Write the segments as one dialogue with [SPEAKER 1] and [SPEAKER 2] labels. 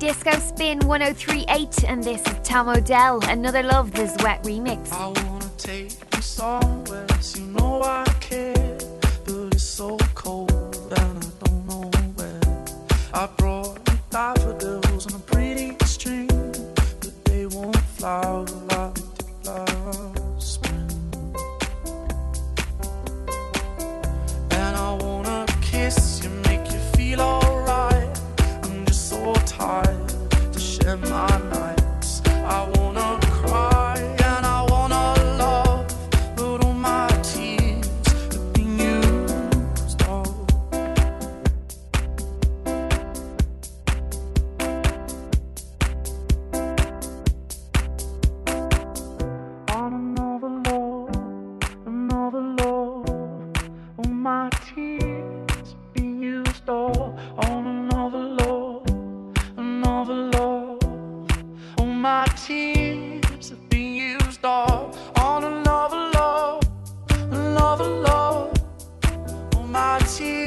[SPEAKER 1] Disco Spin 1038, and this is Tom Odell, another Love Zwette remix.
[SPEAKER 2] see.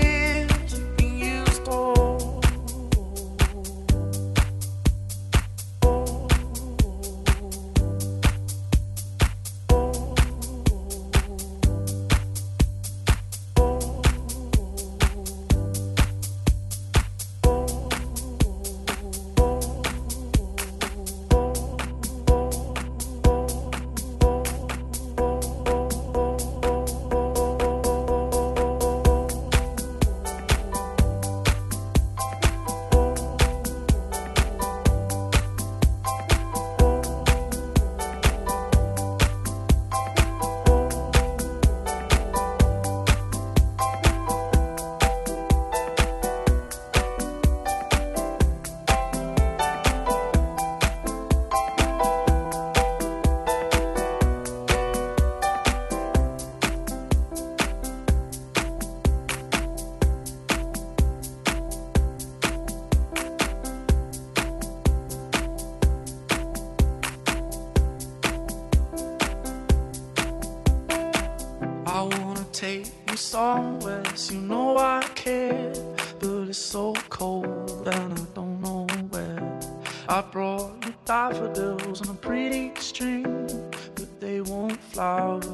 [SPEAKER 2] Oh.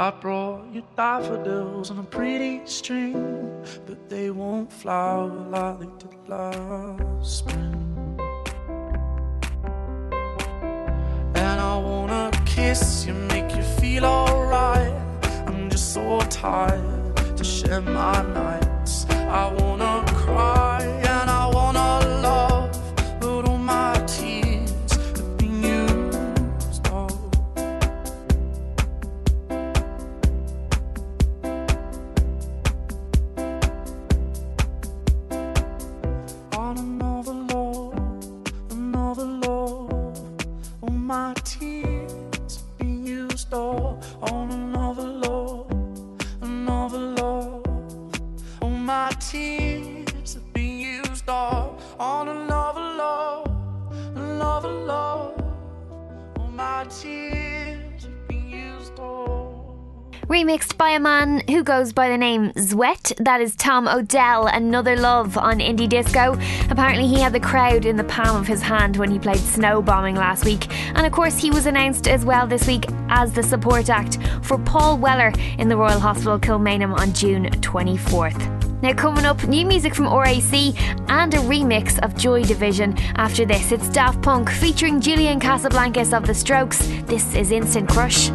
[SPEAKER 2] I brought you daffodils on a pretty string, but they won't flower like they did last spring. And I wanna kiss you, make you feel alright. I'm just so tired to share my nights. I wanna
[SPEAKER 1] goes by the name Zwette. That is Tom Odell, Another Love on Indie Disco. Apparently, he had the crowd in the palm of his hand when he played Snow Bombing last week. And of course, he was announced as well this week as the support act for Paul Weller in the Royal Hospital Kilmainham on June 24th. Now, coming up, new music from RAC and a remix of Joy Division. After this, it's Daft Punk featuring Julian Casablancas of The Strokes. This is Instant Crush.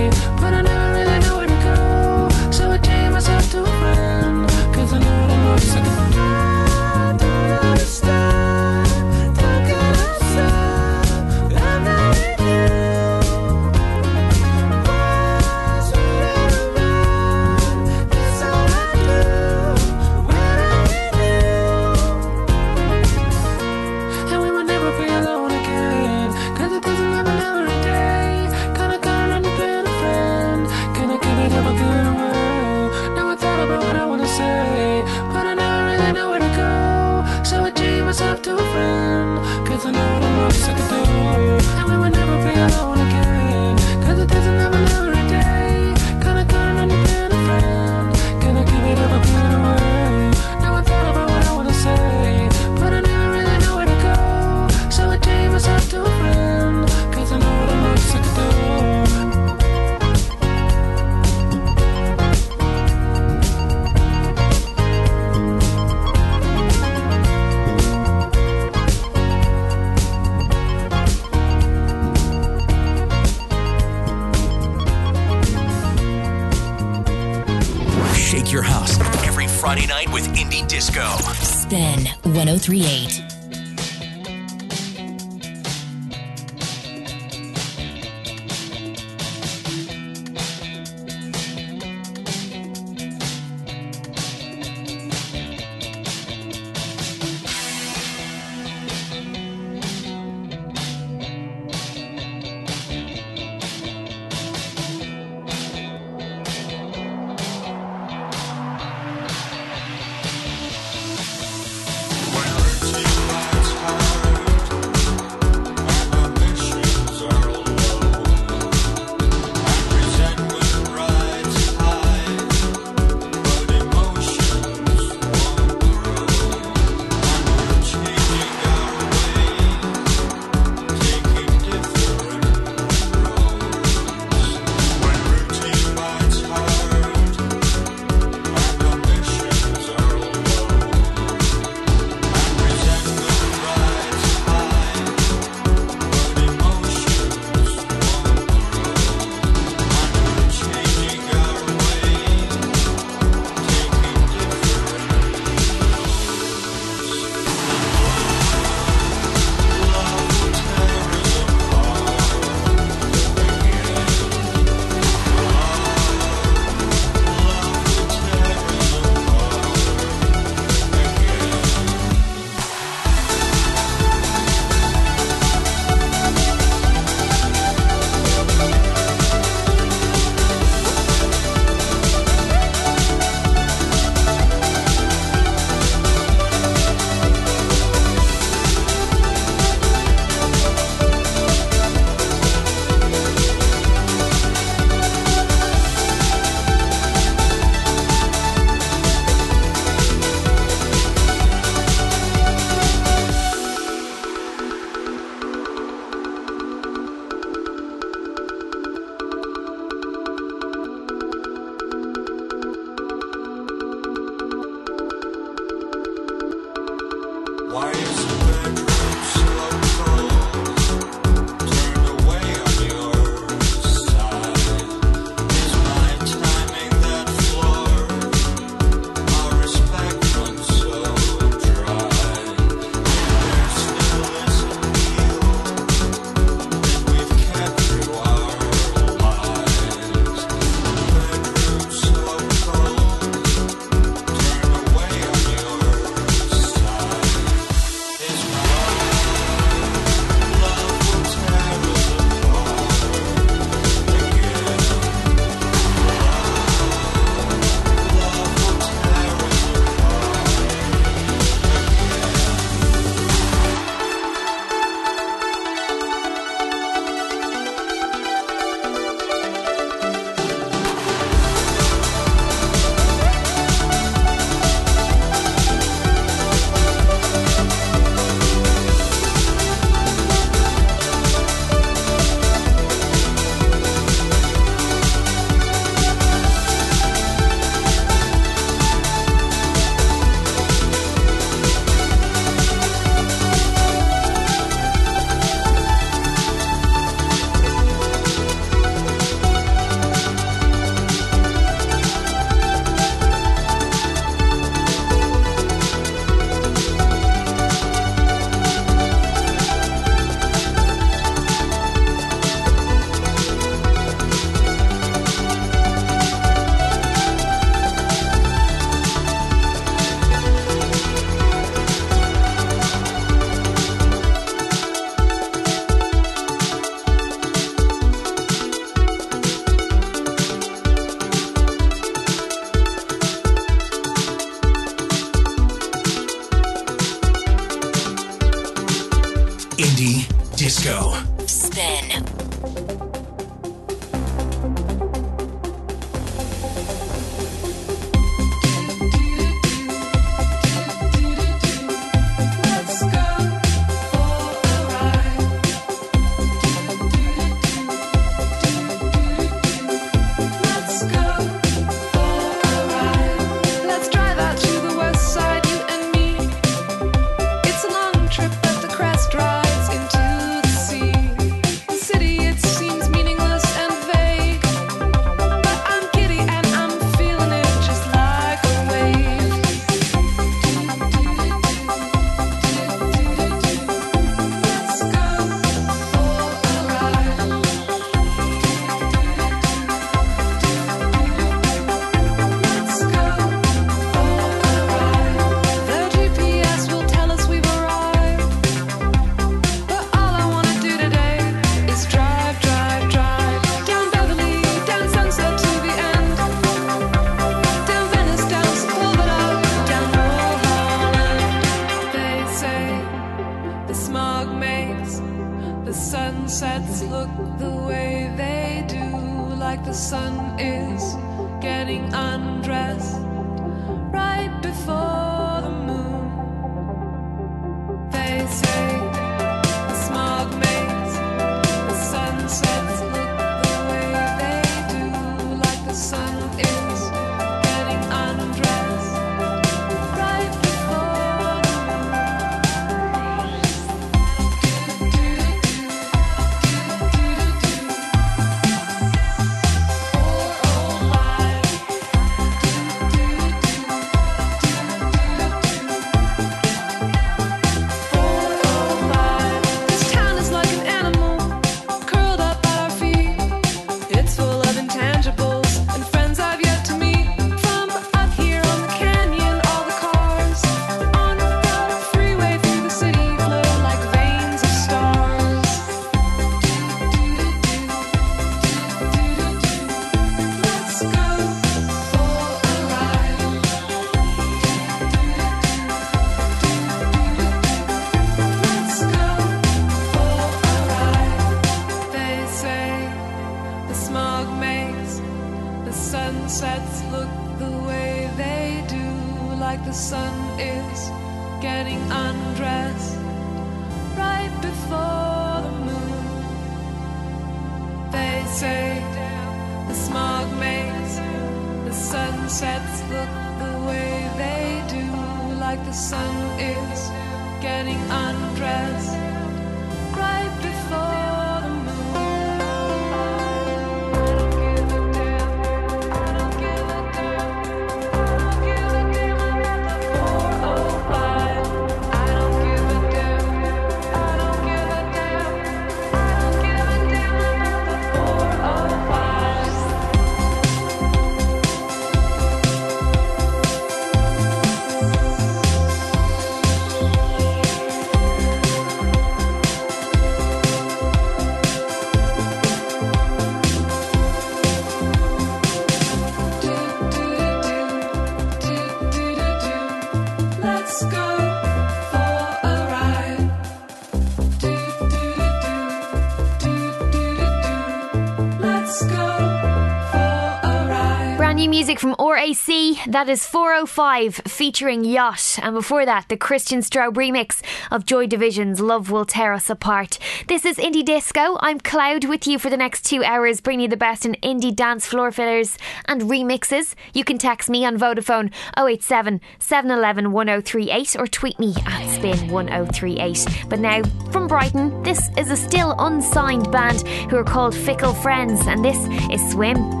[SPEAKER 1] from
[SPEAKER 3] RAC, that is 405 featuring Yacht, and before that, the Christian Straub remix of Joy Division's Love Will Tear Us Apart. This is Indie Disco. I'm Clowd with you for the next two hours, bringing you the best in indie dance floor fillers and remixes. You can text me on Vodafone 087 711 1038 or tweet me at spin1038. But now, from Brighton, this is a still unsigned band who are called Fickle Friends, and this is Swim.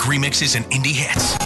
[SPEAKER 4] remixes and indie hits.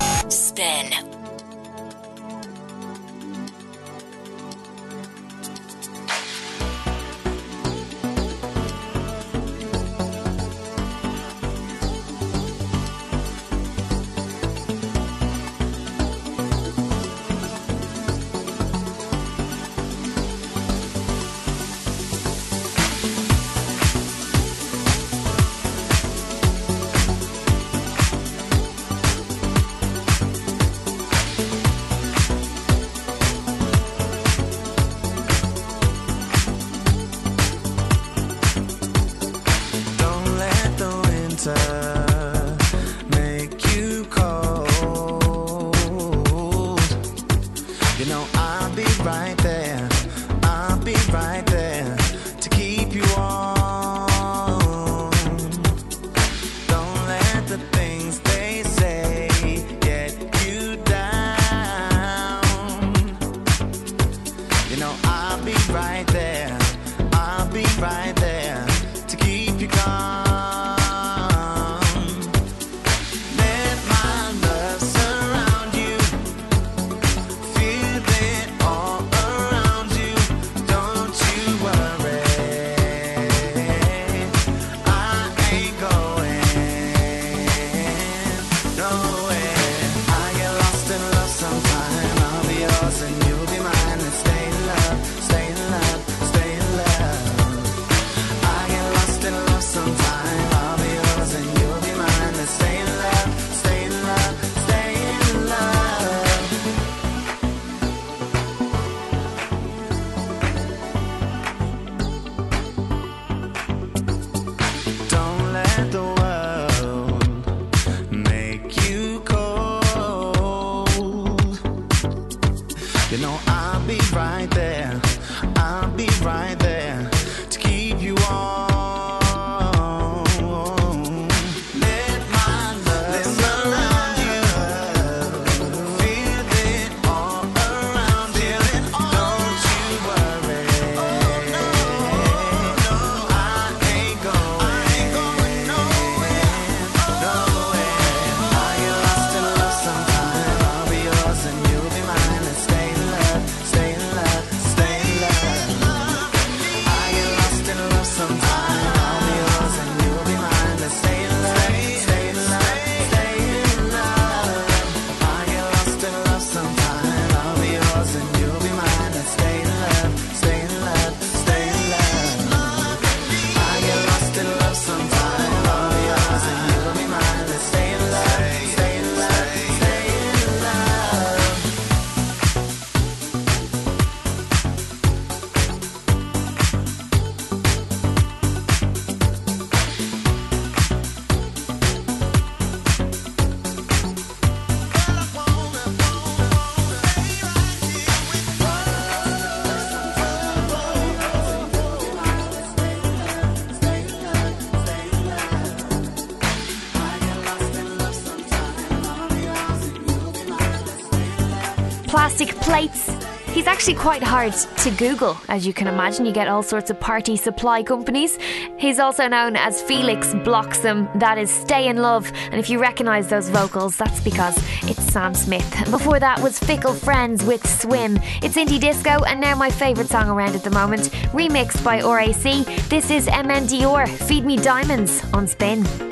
[SPEAKER 1] actually quite hard to Google, as you can imagine. You get all sorts of party supply companies. He's also known as Felix Bloxam. That is Stay in Love. And if you recognise those vocals, that's because it's Sam Smith. Before that was Fickle Friends with Swim. It's indie disco, and now my favourite song around at the moment, remixed by RAC. This is MNDR, Feed Me Diamonds on Spin.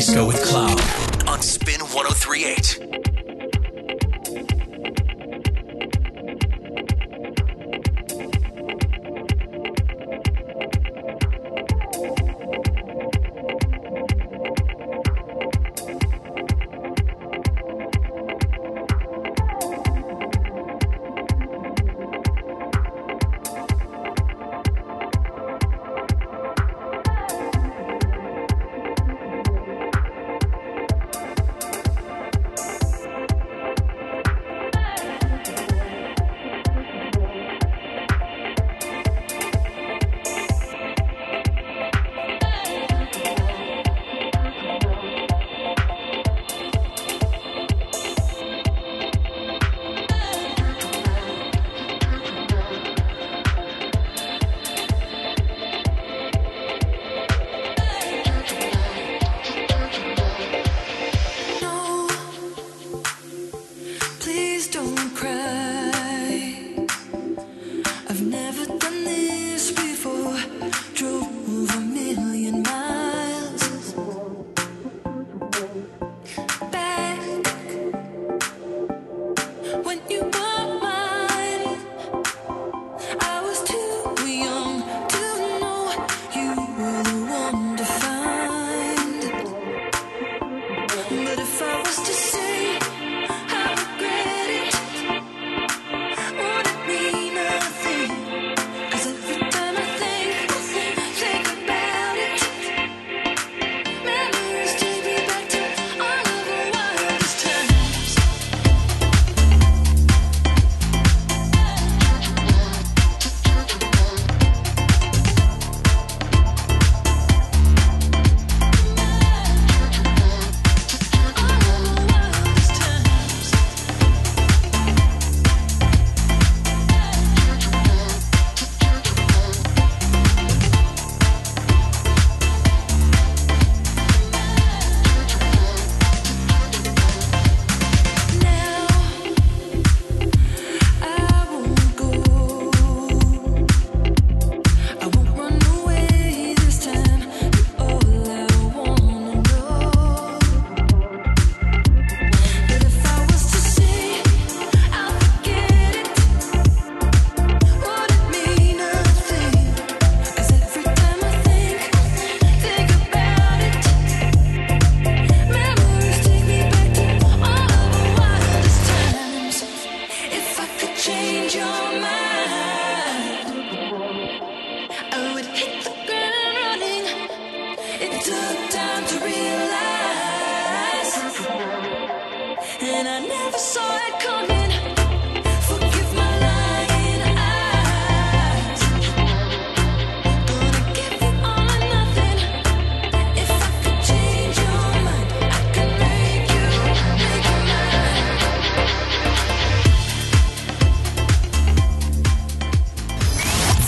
[SPEAKER 5] Disco with Clowd on Spin 1038.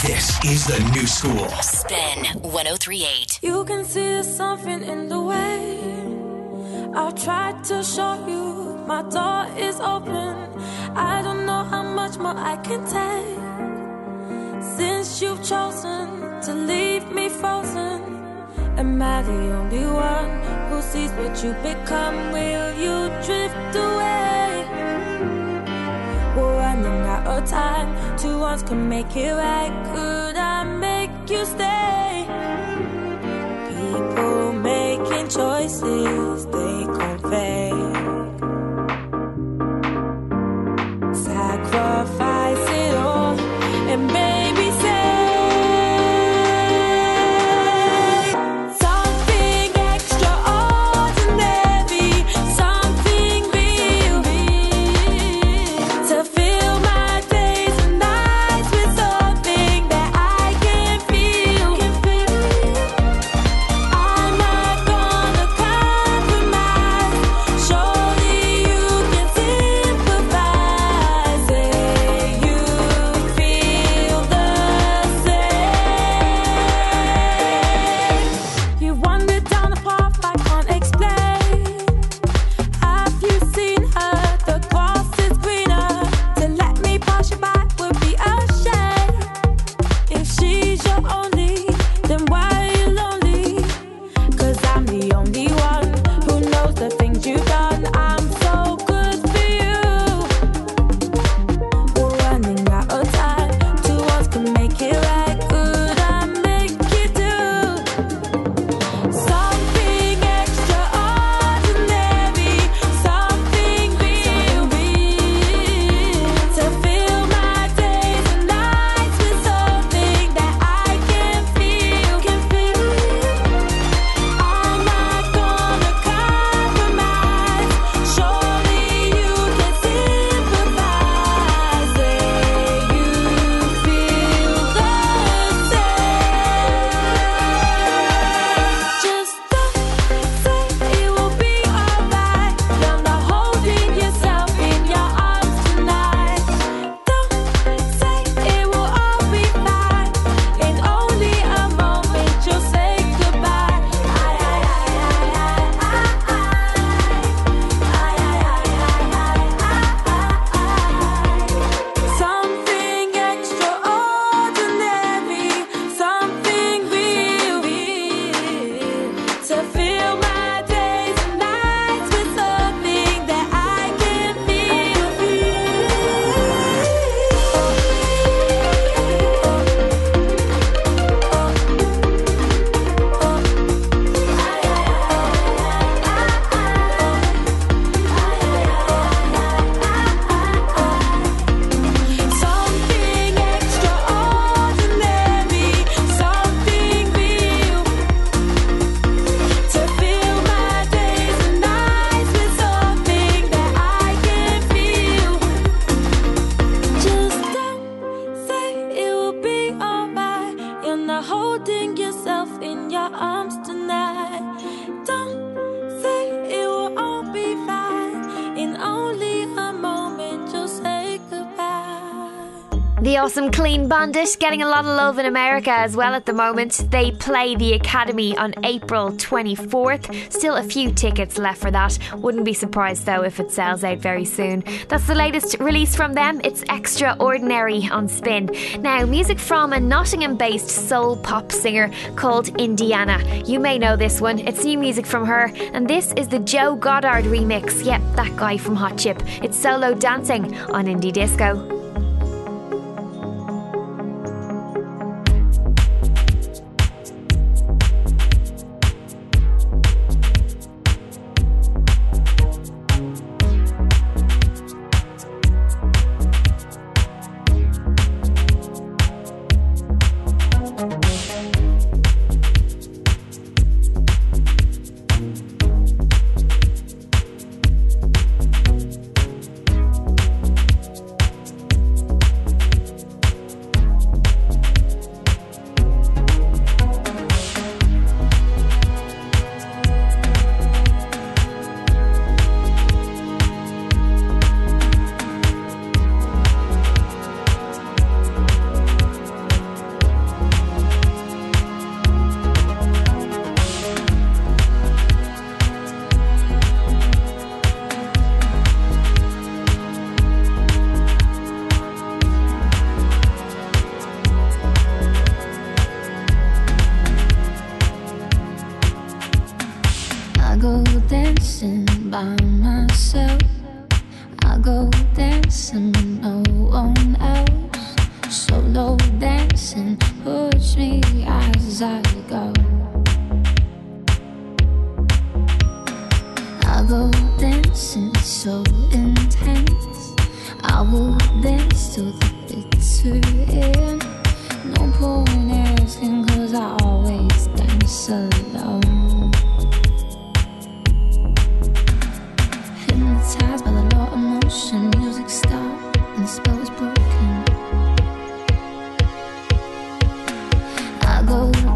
[SPEAKER 6] This
[SPEAKER 5] is the new school.
[SPEAKER 7] Spin 1038.
[SPEAKER 3] You can see something in the way. I've tried to show you my door is open. I don't know how much more I can take. Since you've chosen to leave me frozen, am I the only one who sees what you become? Will you drift away? two wrongs could make it right. Could I make you stay? People making choices they
[SPEAKER 8] can't fake. Sacrifice.
[SPEAKER 1] The awesome Clean Bandit getting a lot of love in America as well at the moment. They play the Academy on April 24th. Still a few tickets left for that. Wouldn't be surprised though if it sells out very soon. That's the latest release from them. It's Extraordinary on Spin. Now, music from a Nottingham based soul pop singer called Indiana. You may know this one. It's new music from her, and this is the Joe Goddard remix. Yep, that guy from Hot Chip. It's solo dancing on Indie Disco.
[SPEAKER 8] Dancing no one else. Solo dancing, push me as I go. I go dancing so intense. I will dance to the bitter end. No point I always dance alone.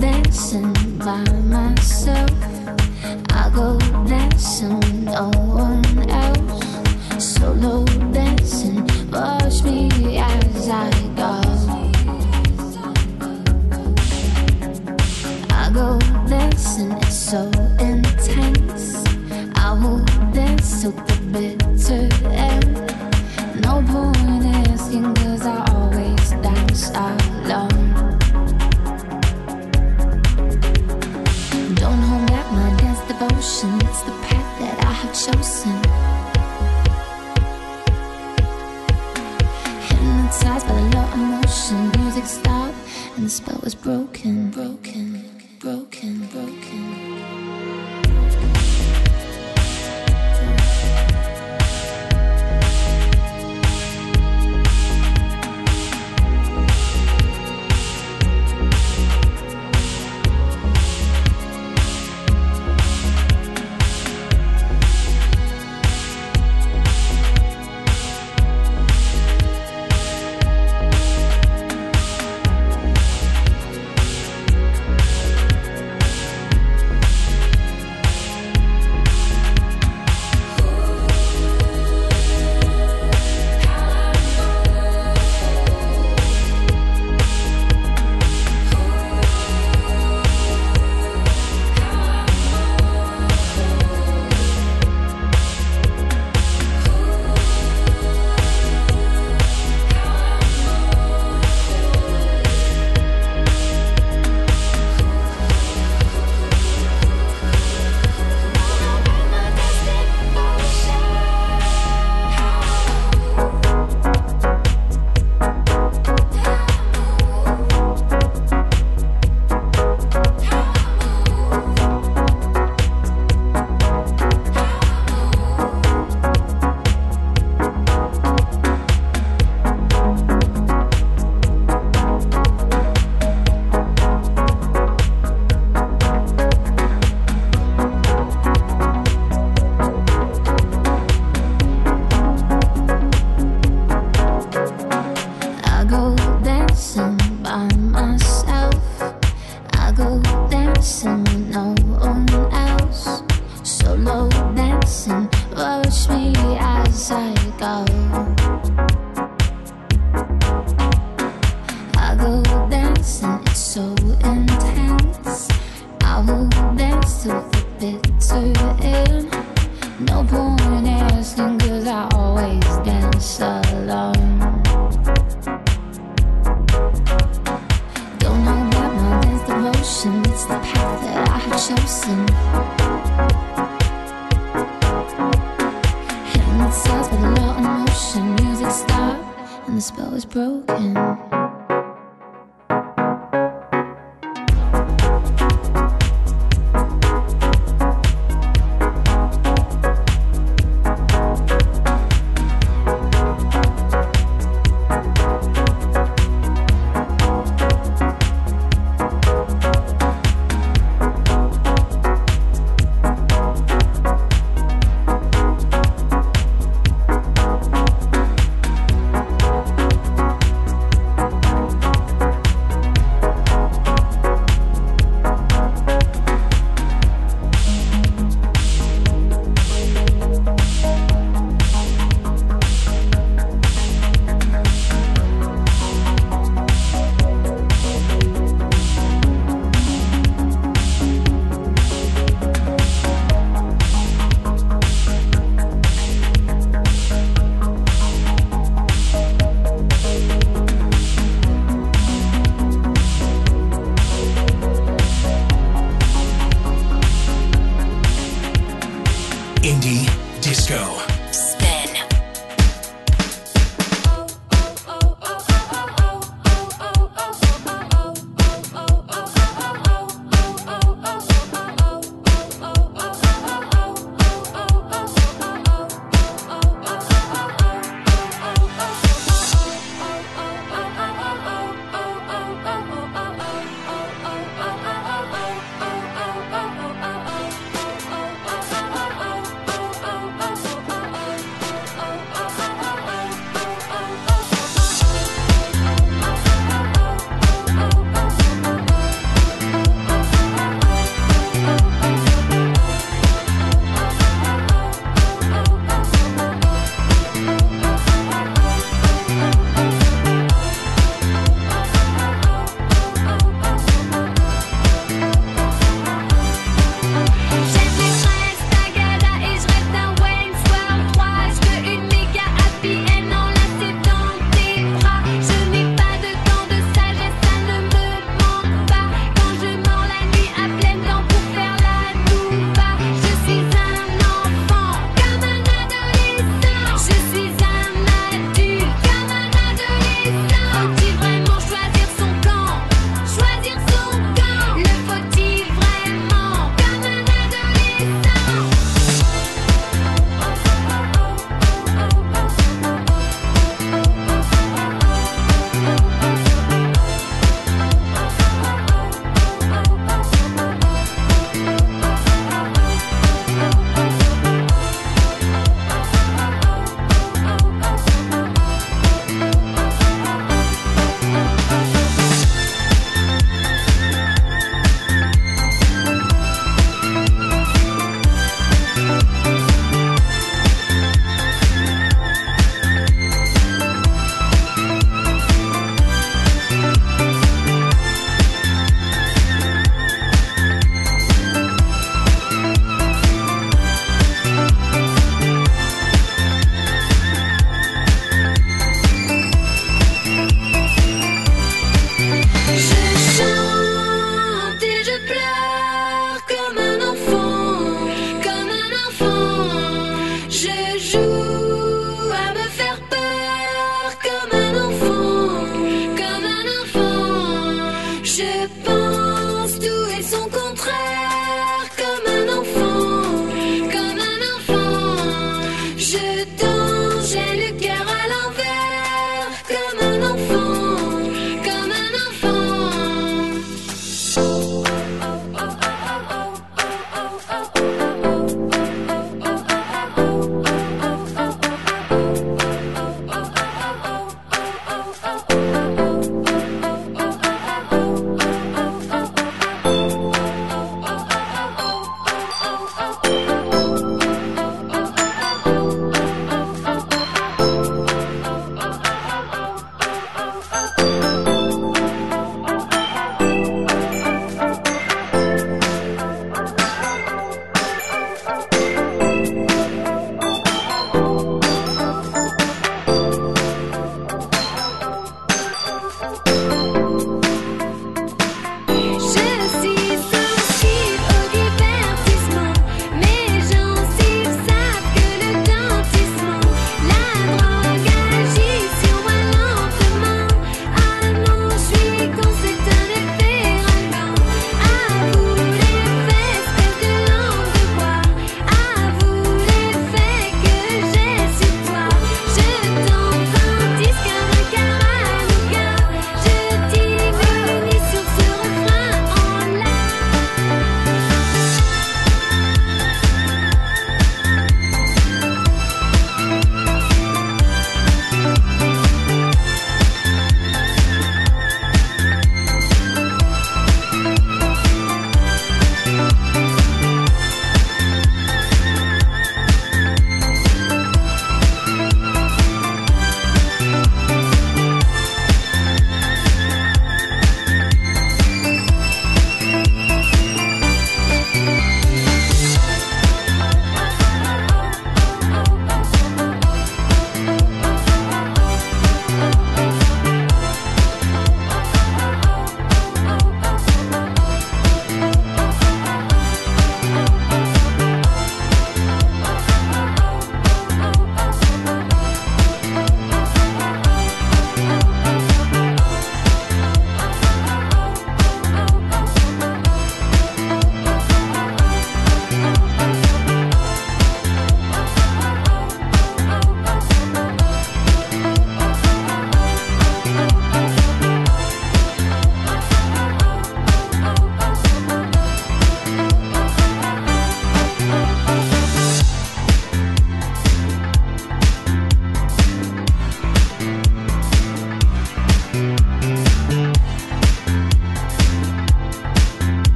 [SPEAKER 8] Dancing by myself. I go dancing with listen. Hypnotized by the law of motion, music stopped and the spell was broken.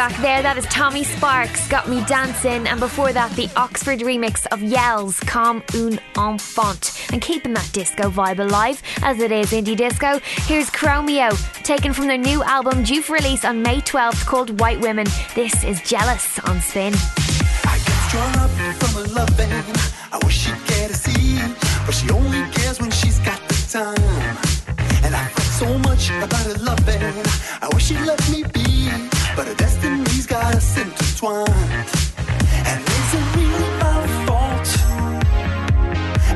[SPEAKER 1] back there, that is Tommy Sparks, Got Me Dancing, and before that, the Oxford remix of Yelle's Comme Un Enfant. And keeping that disco vibe alive, as it is indie disco, here's Chromeo, taken from their new album due for release on May 12th called White Women. This is Jealous on Spin.
[SPEAKER 9] I get drawn up from a loving, I wish she'd care to see, but she only cares when she's got the time. And I fret so much about her loving, I wish she'd let me be but our destinies got us intertwined. And it's it really my fault?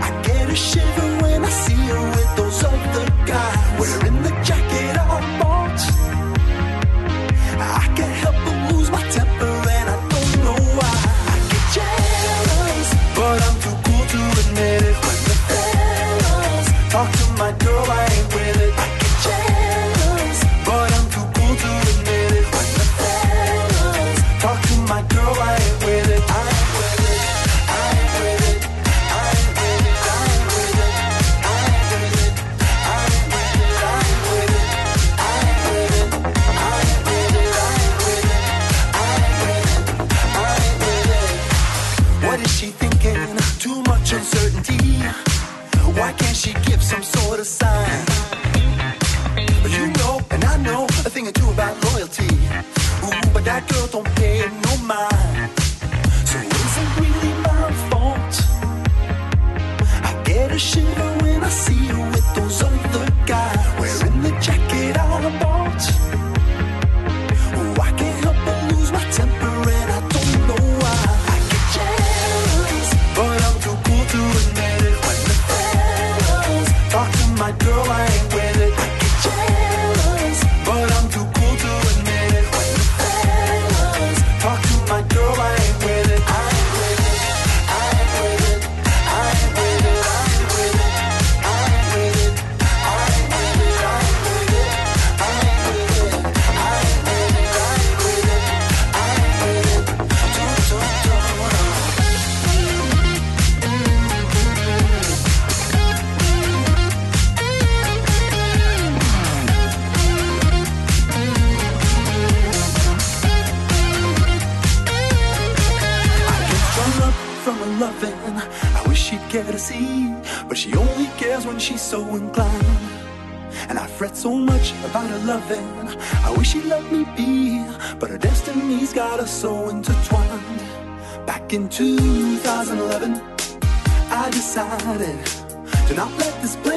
[SPEAKER 9] I get a shiver when I see her with those other guys. Wearing the jacket I bought. I can't help but lose my temper, and I don't know why. I get jealous, but I'm too cool to admit it. I wish he let me be, but our destinies got us so intertwined. Back in 2011, I decided to not let this place.